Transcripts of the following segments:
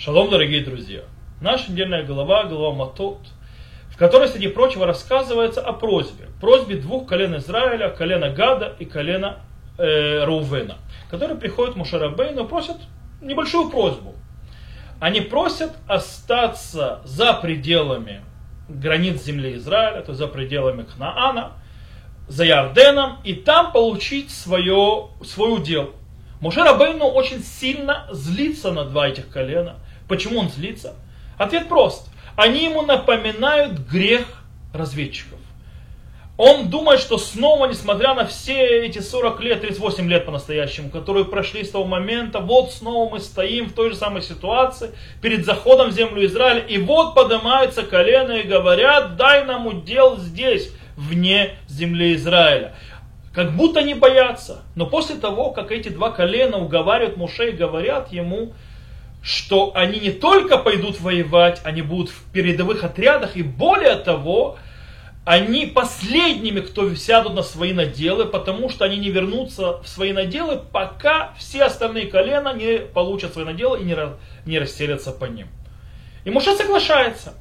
Шалом, дорогие друзья! Наша недельная глава, глава Матот, в которой, среди прочего, рассказывается о просьбе. Просьбе двух колен Израиля, колена Гада и колена э, Рувена, которые приходят Мушарабейну просят небольшую просьбу. Они просят остаться за пределами границ земли Израиля, то есть за пределами Кнаана, за Ярденом, и там получить свое, свой удел. Муше Рабейну очень сильно злится на два этих колена – Почему он злится? Ответ прост. Они ему напоминают грех разведчиков. Он думает, что снова, несмотря на все эти 40 лет, 38 лет по-настоящему, которые прошли с того момента, вот снова мы стоим в той же самой ситуации, перед заходом в землю Израиля, и вот поднимаются колено и говорят, дай нам удел здесь, вне земли Израиля. Как будто не боятся. Но после того, как эти два колена уговаривают Муше и говорят ему, что они не только пойдут воевать, они будут в передовых отрядах, и более того, они последними, кто сядут на свои наделы, потому что они не вернутся в свои наделы, пока все остальные колена не получат свои наделы и не, не расселятся по ним. И Муше соглашается.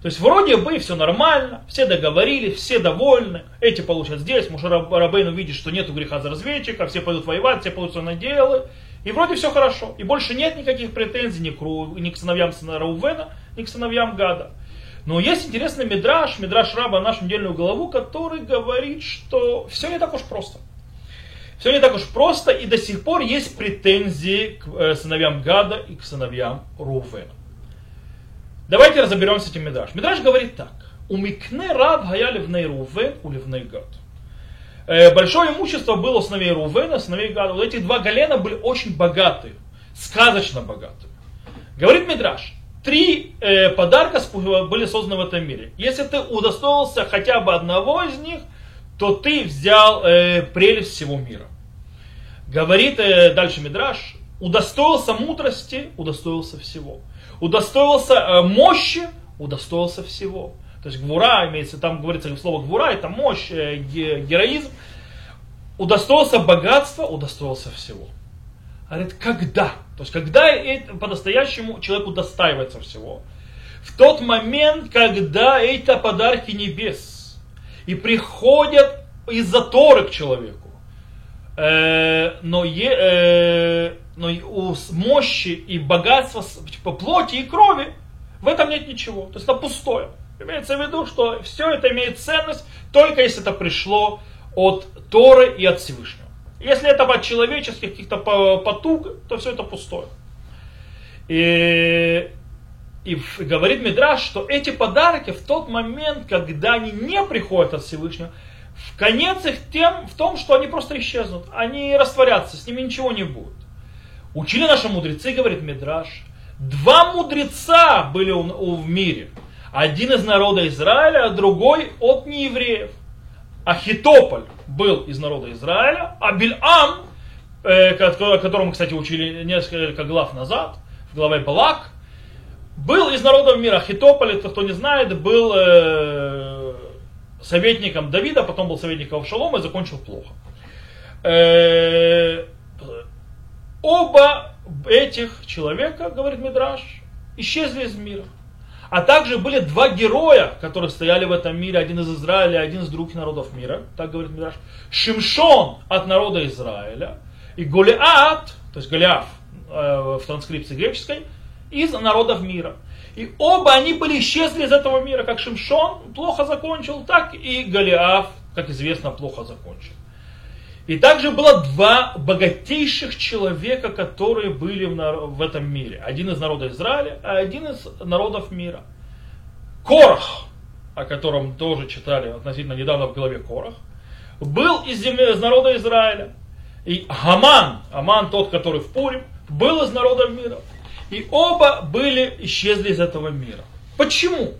То есть вроде бы все нормально, все договорились, все довольны, эти получат здесь, Муше Рабейн увидит, что нету греха за разведчика, все пойдут воевать, все получат наделы, и вроде все хорошо. И больше нет никаких претензий ни к, ни к сыновьям Раувена, ни к сыновьям Гада. Но есть интересный мидраж, мидраж раба нашу недельную главу, который говорит, что все не так уж просто. Все не так уж просто, и до сих пор есть претензии к э, сыновьям Гада и к сыновьям Рувена. Давайте разберемся с этим мидраж. Мидраж говорит так. Умикне раб гая ливней Рувен у Гад. Э, большое имущество было у сыновей Рувена, сыновей Гада. Вот эти два колена были очень богатые, сказочно богатые. Говорит Мидраш, три э, подарка были созданы в этом мире. Если ты удостоился хотя бы одного из них, то ты взял э, прелесть всего мира. Говорит э, дальше Мидраш, удостоился мудрости, удостоился всего. Удостоился э, мощи, удостоился всего. То есть гвура, имеется, там говорится слово гвура, это мощь, э, героизм. Удостоился богатства, удостоился всего. Говорит, когда? То есть, когда по-настоящему человек удостаивается всего? В тот момент, когда это подарки небес. И приходят из-за Торы к человеку. Э, но, е, э, но у мощи и богатства по типа, плоти и крови в этом нет ничего. То есть это пустое. Имеется в виду, что все это имеет ценность только если это пришло от Торы и от Всевышнего. Если это от человеческих каких-то потуг, то все это пустое. И, и говорит Мидраш, что эти подарки в тот момент, когда они не приходят от Всевышнего, в конец их тем, в том, что они просто исчезнут, они растворятся, с ними ничего не будет. Учили наши мудрецы, говорит Мидраш, два мудреца были у, у, в мире – один из народа Израиля, а другой от неевреев. Ахитополь был из народа Израиля, а Бильам, э, о котором, кстати, учили несколько глав назад, в главе Балак, был из народов мира. Ахитополь, это кто не знает, был э, советником Давида, потом был советником Авшалома и закончил плохо. Э, оба этих человека, говорит Мидраш, исчезли из мира. А также были два героя, которые стояли в этом мире, один из Израиля, один из других народов мира, так говорит Мидраш. Шимшон от народа Израиля и Голиат, то есть Голиаф э, в транскрипции греческой, из народов мира. И оба они были исчезли из этого мира, как Шимшон плохо закончил, так и Голиаф, как известно, плохо закончил. И также было два богатейших человека, которые были в, этом мире. Один из народа Израиля, а один из народов мира. Корах, о котором тоже читали относительно недавно в голове Корах, был из, земли, из народа Израиля. И Хаман, Аман тот, который в Пурим, был из народа мира. И оба были, исчезли из этого мира. Почему?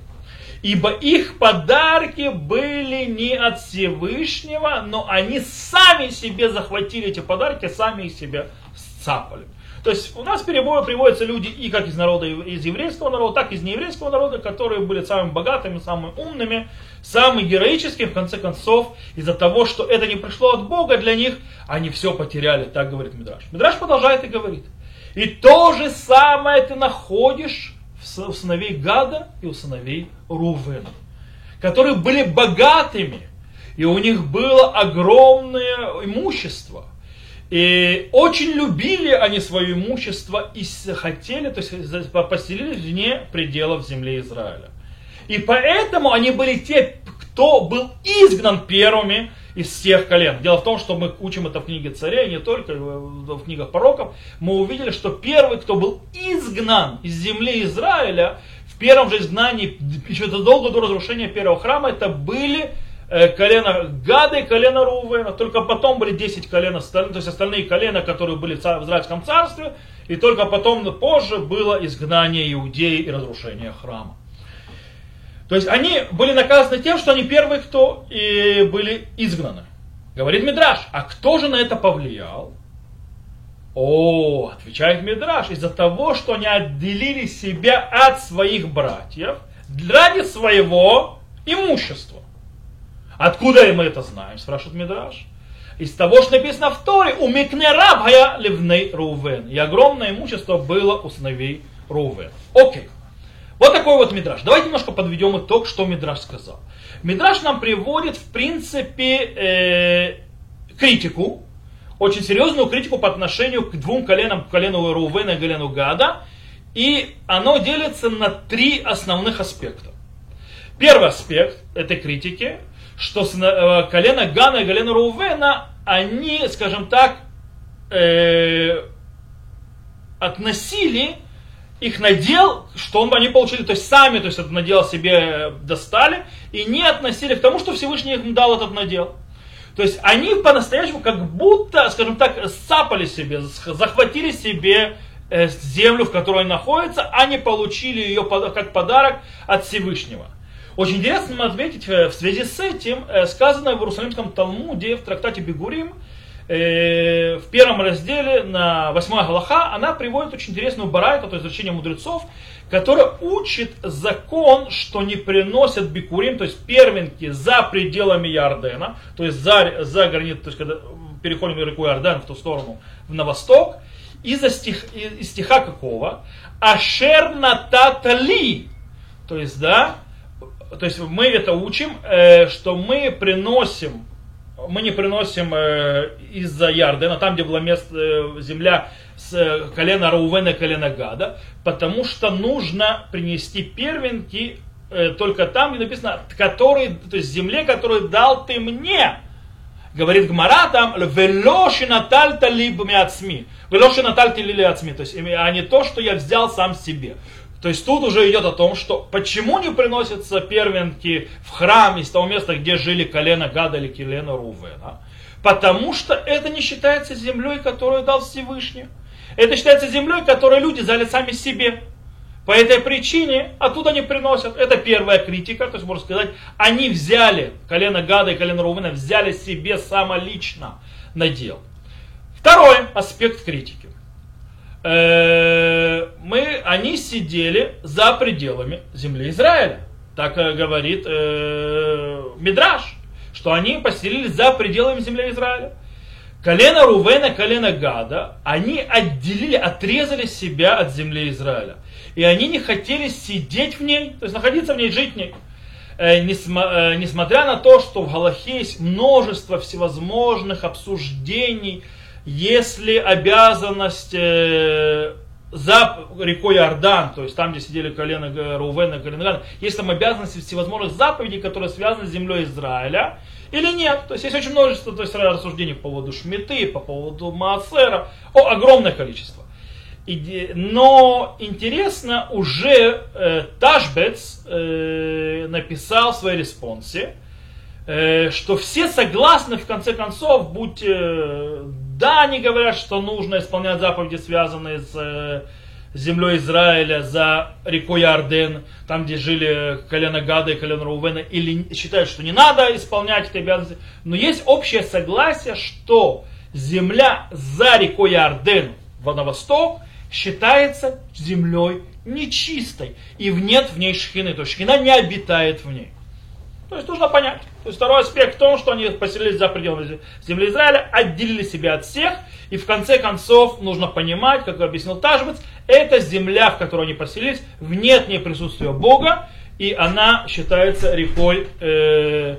Ибо их подарки были не от Всевышнего, но они сами себе захватили эти подарки, сами их себе сцапали. То есть у нас перебои приводятся люди и как из народа, из еврейского народа, так и из нееврейского народа, которые были самыми богатыми, самыми умными, самыми героическими, в конце концов, из-за того, что это не пришло от Бога для них, они все потеряли, так говорит Мидраш. Мидраш продолжает и говорит. И то же самое ты находишь у сыновей Гада и у сыновей Рувена, которые были богатыми, и у них было огромное имущество. И очень любили они свое имущество и хотели, то есть поселились вне пределов земли Израиля. И поэтому они были те, кто был изгнан первыми из всех колен. Дело в том, что мы учим это в книге царей, не только в книгах пророков, мы увидели, что первый, кто был изгнан из земли Израиля, в первом же изгнании, еще задолго до разрушения первого храма, это были э, колено Гада и колено Рувена. Только потом были 10 колен то есть остальные колена, которые были в Израильском царстве. И только потом, позже, было изгнание Иудеи и разрушение храма. То есть они были наказаны тем, что они первые, кто и были изгнаны. Говорит Мидраш, а кто же на это повлиял? О, отвечает Мидраш, из-за того, что они отделили себя от своих братьев ради своего имущества. Откуда мы это знаем, спрашивает Мидраш? Из того, что написано в Торе, у Микнерабхая ливней Рувен. И огромное имущество было у сыновей Рувен. Окей. Вот такой вот мидраж. Давайте немножко подведем итог, что мидраж сказал. Мидраж нам приводит, в принципе, э, критику, очень серьезную критику по отношению к двум коленам, к колену Рувена и колену Гада. И оно делится на три основных аспекта. Первый аспект этой критики, что э, колено Гана и колено Рувена, они, скажем так, э, относили их надел, что он, они получили, то есть сами, то есть этот надел себе достали и не относили к тому, что Всевышний им дал этот надел. То есть они по-настоящему как будто, скажем так, сцапали себе, захватили себе э, землю, в которой они находятся, а не получили ее как подарок от Всевышнего. Очень интересно отметить э, в связи с этим, э, сказано в Иерусалимском Талмуде, в трактате Бегурим, Э, в первом разделе, на 8 Галаха, она приводит очень интересную барайту, то есть изучение мудрецов, которая учит закон, что не приносят бикурим, то есть первенки за пределами Ярдена, то есть за, за границу, то есть когда переходим реку Ярден в ту сторону, на восток, из-за стих, из стиха какого? Ашер нататали, то есть, да, то есть мы это учим, э, что мы приносим мы не приносим э, из-за Ярдена, там, где была место, э, земля с э, колена Раувена и колена Гада, потому что нужно принести первенки только там, где написано, который, то есть земле, которую дал ты мне. Говорит Гмара там, велоши натальта либ миацми. Велоши натальта ли ацми. То есть, а не то, что я взял сам себе. То есть тут уже идет о том, что почему не приносятся первенки в храм из того места, где жили колено Гада или колено Рувена. Потому что это не считается землей, которую дал Всевышний. Это считается землей, которую люди дали сами себе. По этой причине оттуда не приносят. Это первая критика, то есть можно сказать, они взяли, колено Гада и колено Рувена взяли себе самолично на дел. Второй аспект критики. Э, мы, они сидели за пределами земли Израиля. Так э, говорит э, Мидраш, что они поселились за пределами земли Израиля. Колено Рувена, колено Гада, они отделили, отрезали себя от земли Израиля. И они не хотели сидеть в ней, то есть находиться в ней, жить в ней. Несмотря на то, что в Галахе есть множество всевозможных обсуждений, если обязанность э, за рекой Иордан, то есть там, где сидели колено Рувена, колено Гана, есть там обязанности всевозможных заповедей, которые связаны с землей Израиля, или нет. То есть есть очень множество то есть, рассуждений по поводу Шмиты, по поводу Маацера, о, огромное количество. Но интересно, уже э, Ташбец э, написал в своей респонсе, э, что все согласны в конце концов, будь э, да, они говорят, что нужно исполнять заповеди, связанные с э, землей Израиля за рекой Арден, там, где жили колено Гада и колено Рувена, или считают, что не надо исполнять эти обязанности. Но есть общее согласие, что земля за рекой Арден на восток считается землей нечистой, и нет в ней шхины, то есть шхина не обитает в ней. То есть нужно понять. То есть второй аспект в том, что они поселились за пределами земли Израиля, отделили себя от всех, и в конце концов нужно понимать, как объяснил Тажбец, это земля, в которой они поселились, вне от ней присутствия Бога, и она считается рекой э,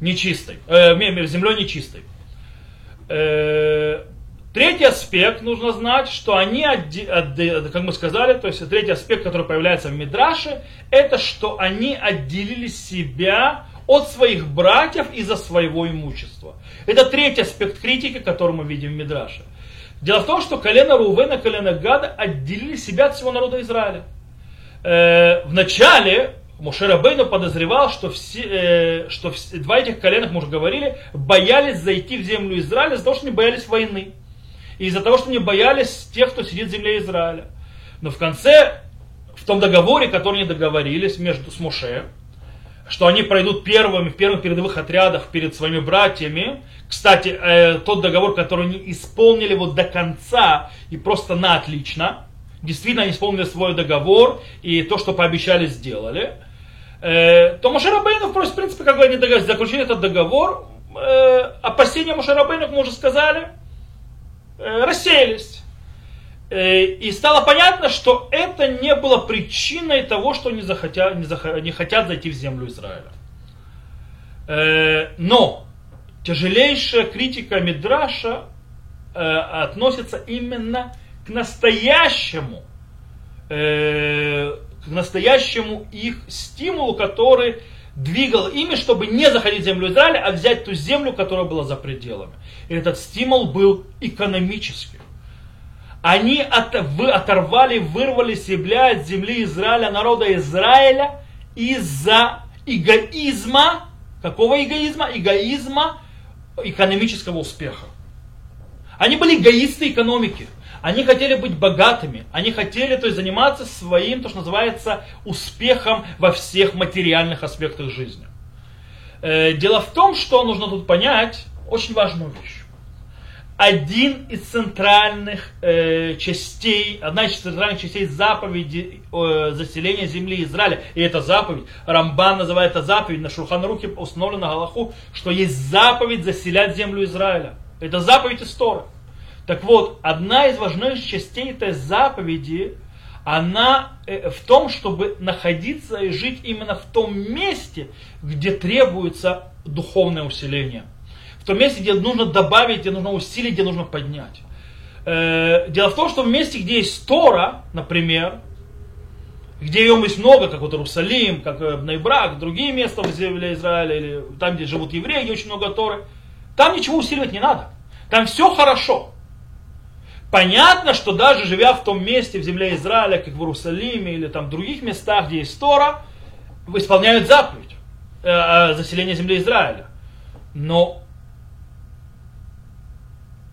нечистой, э, землей нечистой. Э, третий аспект нужно знать, что они, как мы сказали, то есть третий аспект, который появляется в Мидраше, это что они отделили себя от своих братьев из-за своего имущества. Это третий аспект критики, который мы видим в Мидраше. Дело в том, что колено Рувена колено Гада отделили себя от всего народа Израиля. Э, вначале Мушера Бейну подозревал, что, все, э, что два этих коленах, мы уже говорили, боялись зайти в землю Израиля из-за того, что они боялись войны. И из-за того, что они боялись тех, кто сидит в земле Израиля. Но в конце, в том договоре, который они договорились между с Моше, что они пройдут первыми в первых передовых отрядах перед своими братьями. Кстати, э, тот договор, который они исполнили вот до конца и просто на отлично. Действительно, они исполнили свой договор и то, что пообещали, сделали. Э, то Мушарабейнов, в принципе, как бы они заключили этот договор, э, опасения Мушарабейнов, мы уже сказали, рассеялись. И стало понятно, что это не было причиной того, что они захотят, не, захотят, не хотят зайти в землю Израиля. Но тяжелейшая критика Мидраша относится именно к настоящему к настоящему их стимулу, который двигал ими, чтобы не заходить в землю Израиля, а взять ту землю, которая была за пределами. И этот стимул был экономический. Они от, вы, оторвали, вырвали себя от земли Израиля, народа Израиля, из-за эгоизма. Какого эгоизма? Эгоизма экономического успеха. Они были эгоисты экономики. Они хотели быть богатыми, они хотели то есть, заниматься своим, то, что называется, успехом во всех материальных аспектах жизни. Э, дело в том, что нужно тут понять очень важную вещь. Один из центральных э, частей, одна из центральных частей заповеди э, заселения земли Израиля, и это заповедь, Рамбан называет это заповедь, на Шурханрухе установлено на Галаху, что есть заповедь заселять землю Израиля. Это заповедь истории. Так вот, одна из важнейших частей этой заповеди, она э, в том, чтобы находиться и жить именно в том месте, где требуется духовное усиление. В том месте, где нужно добавить, где нужно усилить, где нужно поднять. Э, дело в том, что в месте, где есть Тора, например, где ее есть много, как вот Иерусалим, как э, Найбрак, другие места в земле Израиля, или там, где живут евреи, где очень много Торы, там ничего усиливать не надо. Там все хорошо. Понятно, что даже живя в том месте в земле Израиля, как в Иерусалиме или там других местах, где есть Тора, исполняют заповедь э, заселения земли Израиля. Но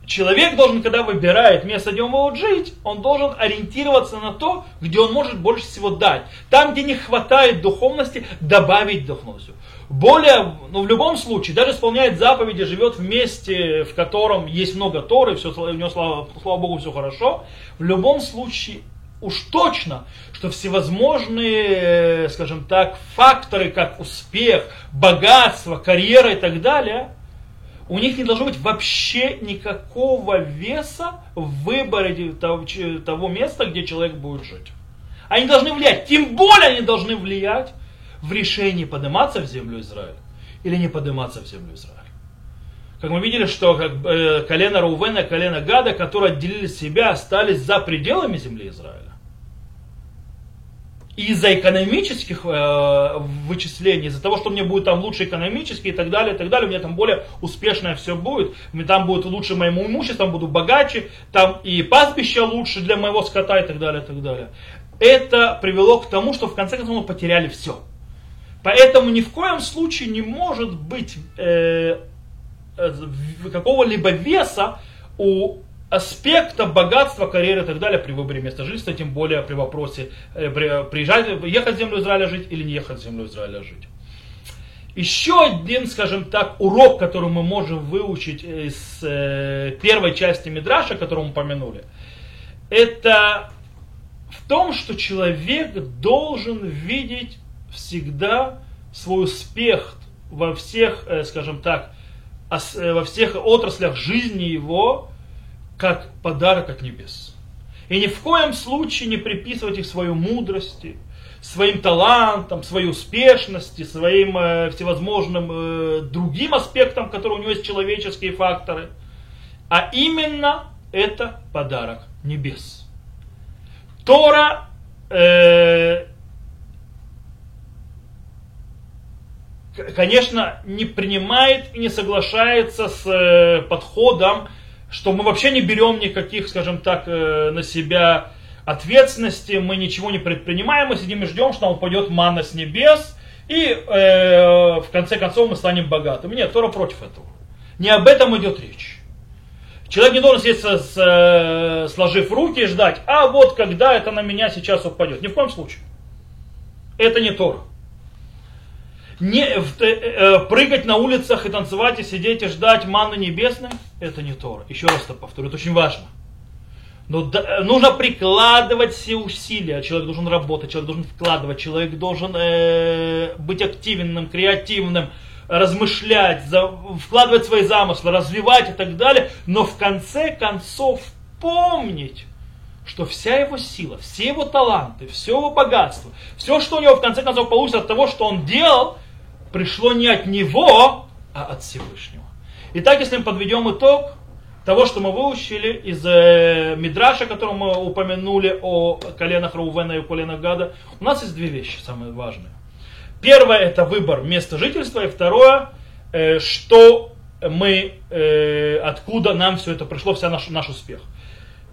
человек должен, когда выбирает место, где он будет жить, он должен ориентироваться на то, где он может больше всего дать. Там, где не хватает духовности, добавить духовностью. Более, ну в любом случае, даже исполняет заповеди, живет в месте, в котором есть много Торы, все, у него, слава, слава Богу, все хорошо. В любом случае, уж точно, что всевозможные, скажем так, факторы, как успех, богатство, карьера и так далее, у них не должно быть вообще никакого веса в выборе того, места, где человек будет жить. Они должны влиять, тем более они должны влиять в решении подниматься в землю Израиля или не подниматься в землю Израиля. Как мы видели, что как, э, колено Рувена, колено Гада, которые отделили себя, остались за пределами земли Израиля. Из-за экономических э, вычислений, из-за того, что мне будет там лучше экономически и так далее, и так далее, у меня там более успешное все будет, мне там будет лучше моему имуществу, там буду богаче, там и пастбище лучше для моего скота и так далее, и так далее. Это привело к тому, что в конце концов мы потеряли все. Поэтому ни в коем случае не может быть э, э какого-либо веса у аспекта богатства, карьеры и так далее при выборе места жительства, тем более при вопросе э, приезжать, ехать в землю Израиля жить или не ехать в землю Израиля жить. Еще один, скажем так, урок, который мы можем выучить из э, первой части Мидраша, которую мы упомянули, это в том, что человек должен видеть всегда свой успех во всех, э, скажем так, э, во всех отраслях жизни его, как подарок от небес. И ни в коем случае не приписывать их свою мудрости, своим талантам, своей успешности, своим э, всевозможным э, другим аспектам, которые у него есть человеческие факторы. А именно это подарок небес. Тора э, конечно, не принимает и не соглашается с э, подходом, что мы вообще не берем никаких, скажем так, э, на себя ответственности, мы ничего не предпринимаем, мы сидим и ждем, что нам упадет манна с небес, и э, в конце концов мы станем богатыми. Нет, Тора против этого. Не об этом идет речь. Человек не должен сидеть, со- с, э, сложив руки и ждать, а вот когда это на меня сейчас упадет. Ни в коем случае. Это не Тора. Не, в- э, э, прыгать на улицах и танцевать, и сидеть и ждать манны небесной, это не Тора. Еще раз это повторю, это очень важно. Но да- нужно прикладывать все усилия. Человек должен работать, человек должен вкладывать, человек должен э, быть активным, креативным, размышлять, за- вкладывать свои замыслы, развивать и так далее. Но в конце концов помнить, что вся его сила, все его таланты, все его богатство, все, что у него в конце концов получится от того, что он делал, пришло не от него, а от Всевышнего. Итак, если мы подведем итог того, что мы выучили из э, Мидраша, который мы упомянули о коленах Раувена и коленах Гада, у нас есть две вещи самые важные. Первое это выбор места жительства, и второе, э, что мы, э, откуда нам все это пришло, вся наш, наш успех.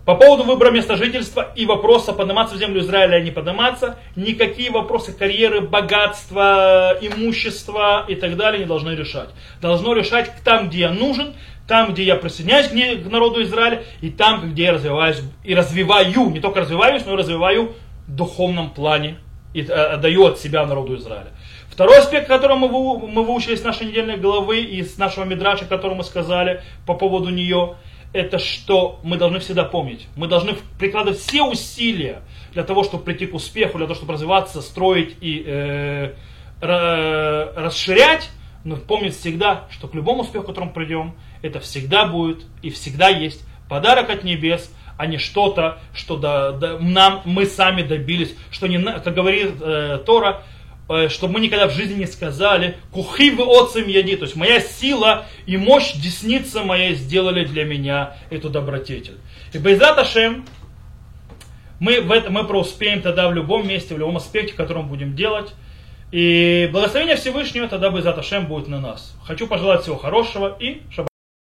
По поводу выбора места жительства и вопроса подниматься в землю Израиля или не подниматься, никакие вопросы карьеры, богатства, имущества и так далее не должны решать. Должно решать там, где я нужен, там, где я присоединяюсь к, народу Израиля, и там, где я развиваюсь и развиваю, не только развиваюсь, но и развиваю в духовном плане и э, отдаю от себя народу Израиля. Второй аспект, который мы, мы выучили с нашей недельной главы и с нашего мидраша, который мы сказали по поводу нее, это что мы должны всегда помнить. Мы должны прикладывать все усилия для того, чтобы прийти к успеху, для того, чтобы развиваться, строить и э, ра- расширять, но помнить всегда, что к любому успеху, к которому придем, это всегда будет и всегда есть подарок от небес, а не что-то, что да, да, нам, мы сами добились, что не, как говорит э, Тора, чтобы мы никогда в жизни не сказали, кухи вы отцем яди, то есть моя сила и мощь десницы моей сделали для меня эту добродетель. И Байзат Ашем, мы, в это, мы преуспеем тогда в любом месте, в любом аспекте, который мы будем делать. И благословение Всевышнего тогда Байзат Ашем будет на нас. Хочу пожелать всего хорошего и шаббат.